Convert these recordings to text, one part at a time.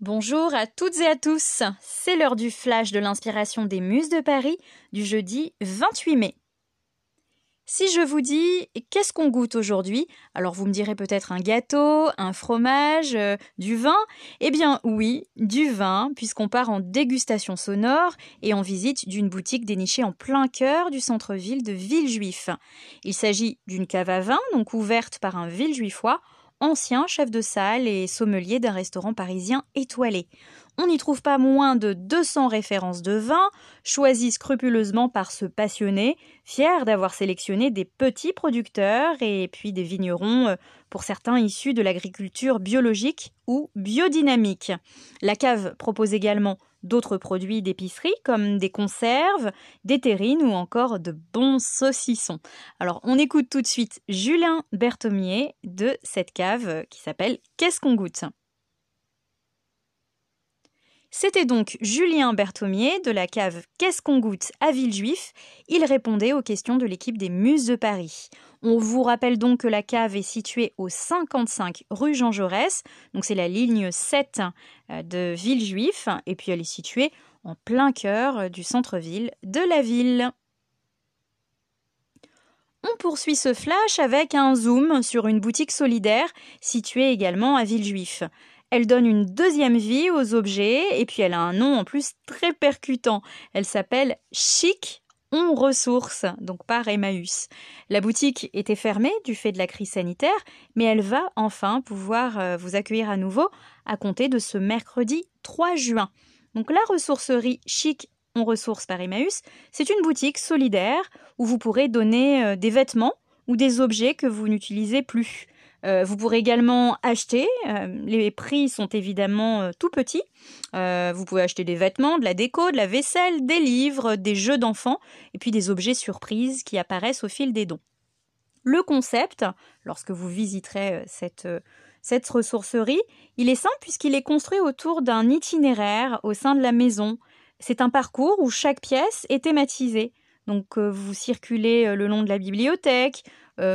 Bonjour à toutes et à tous, c'est l'heure du flash de l'inspiration des Muses de Paris du jeudi 28 mai. Si je vous dis qu'est-ce qu'on goûte aujourd'hui, alors vous me direz peut-être un gâteau, un fromage, euh, du vin. Eh bien oui, du vin, puisqu'on part en dégustation sonore et en visite d'une boutique dénichée en plein cœur du centre-ville de Villejuif. Il s'agit d'une cave à vin, donc ouverte par un Villejuifois, ancien chef de salle et sommelier d'un restaurant parisien étoilé. On n'y trouve pas moins de 200 références de vin, choisies scrupuleusement par ce passionné, fier d'avoir sélectionné des petits producteurs et puis des vignerons, euh, pour certains issus de l'agriculture biologique ou biodynamique. La cave propose également d'autres produits d'épicerie comme des conserves, des terrines ou encore de bons saucissons. Alors on écoute tout de suite Julien Berthomier de cette cave qui s'appelle Qu'est-ce qu'on goûte? C'était donc Julien Berthomier de la cave Qu'est-ce qu'on goûte à Villejuif. Il répondait aux questions de l'équipe des Muses de Paris. On vous rappelle donc que la cave est située au 55 rue Jean Jaurès, donc c'est la ligne 7 euh, de Villejuif, et puis elle est située en plein cœur euh, du centre-ville de la ville. On poursuit ce flash avec un zoom sur une boutique solidaire située également à Villejuif. Elle donne une deuxième vie aux objets et puis elle a un nom en plus très percutant. Elle s'appelle Chic On Ressources, donc par Emmaüs. La boutique était fermée du fait de la crise sanitaire, mais elle va enfin pouvoir euh, vous accueillir à nouveau à compter de ce mercredi 3 juin. Donc la ressourcerie Chic On Ressources par Emmaüs, c'est une boutique solidaire où vous pourrez donner euh, des vêtements ou des objets que vous n'utilisez plus. Euh, vous pourrez également acheter. Euh, les prix sont évidemment euh, tout petits. vous pouvez acheter des vêtements, de la déco, de la vaisselle, des livres, des jeux d'enfants et puis des objets surprises qui apparaissent au fil des dons. Le concept, lorsque vous visiterez cette, cette ressourcerie, il est simple puisqu'il est construit autour d'un itinéraire au sein de la maison. C'est un parcours où chaque pièce est thématisée. Donc vous circulez le long de la bibliothèque,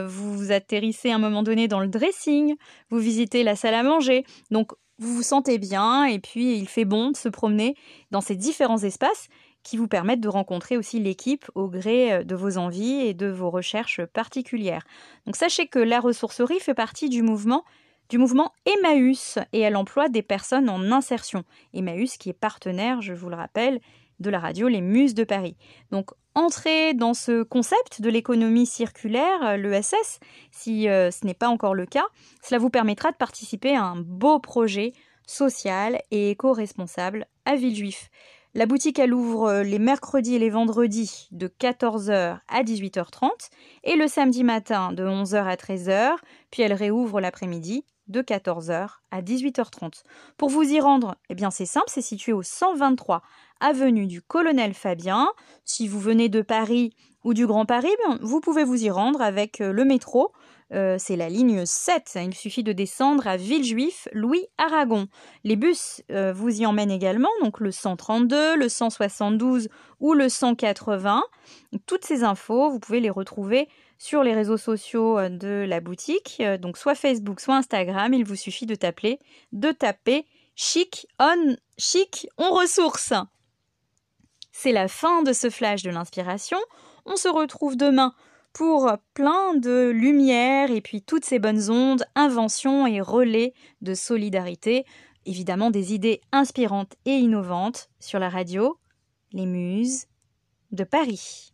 vous atterrissez à un moment donné dans le dressing, vous visitez la salle à manger. Donc vous vous sentez bien et puis il fait bon de se promener dans ces différents espaces qui vous permettent de rencontrer aussi l'équipe au gré euh, de vos envies et de vos recherches particulières. Donc sachez que la ressourcerie fait partie du mouvement du mouvement Emmaüs et elle emploie des personnes en insertion. Emmaüs qui est partenaire, je vous le rappelle, de la radio Les Muses de Paris. Donc entrer dans ce concept de l'économie circulaire, euh, l'ESS, si euh, ce n'est pas encore le cas, cela vous permettra de participer à un beau projet social et éco-responsable à Villejuif. La boutique, elle ouvre euh, les mercredis et les vendredis de 14h à 18h30 et le samedi matin de 11h à 13h, puis elle réouvre l'après-midi de 14h à 18h30. Pour vous y rendre, eh bien c'est simple, c'est situé au 123 avenue du Colonel Fabien. Si vous venez de Paris ou du Grand Paris, vous pouvez vous y rendre avec euh, le métro. Euh, c'est la ligne 7. Il suffit de descendre à Villejuif, Louis Aragon. Les bus euh, vous y emmènent également, donc le 132, le 172 ou le 180. Toutes ces infos, vous pouvez les retrouver sur les réseaux sociaux de la boutique, donc soit Facebook, soit Instagram. Il vous suffit de taper, de taper chic on chic on ressource. C'est la fin de ce flash de l'inspiration. On se retrouve demain pour plein de lumière et puis toutes ces bonnes ondes, inventions et relais de solidarité, évidemment des idées inspirantes et innovantes sur la radio, les muses de Paris.